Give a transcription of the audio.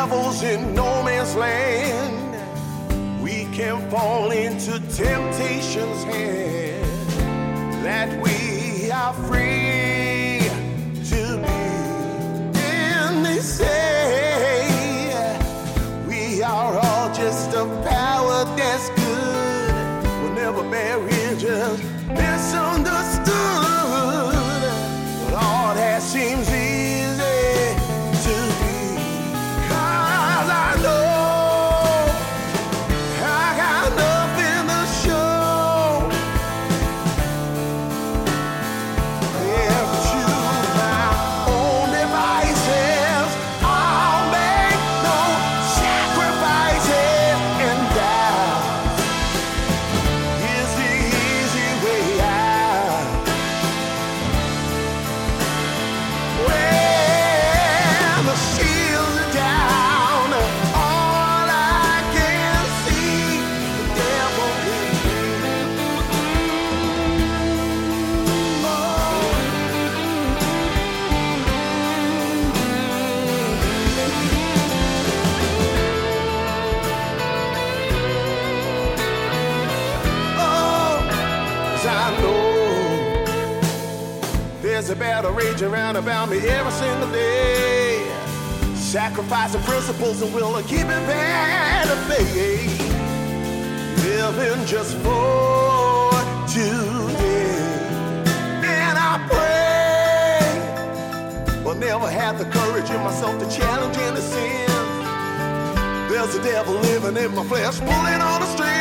devils in no man's land. We can fall into temptation's hand. That we are free to be. And they say we are all just a power that's good. We'll never bury just misunderstood. There's a battle raging around about me every single day. Sacrificing principles and will to keep it bad bay. Living just for today. And I pray, but never had the courage in myself to challenge any sin. There's a devil living in my flesh, pulling on the strings.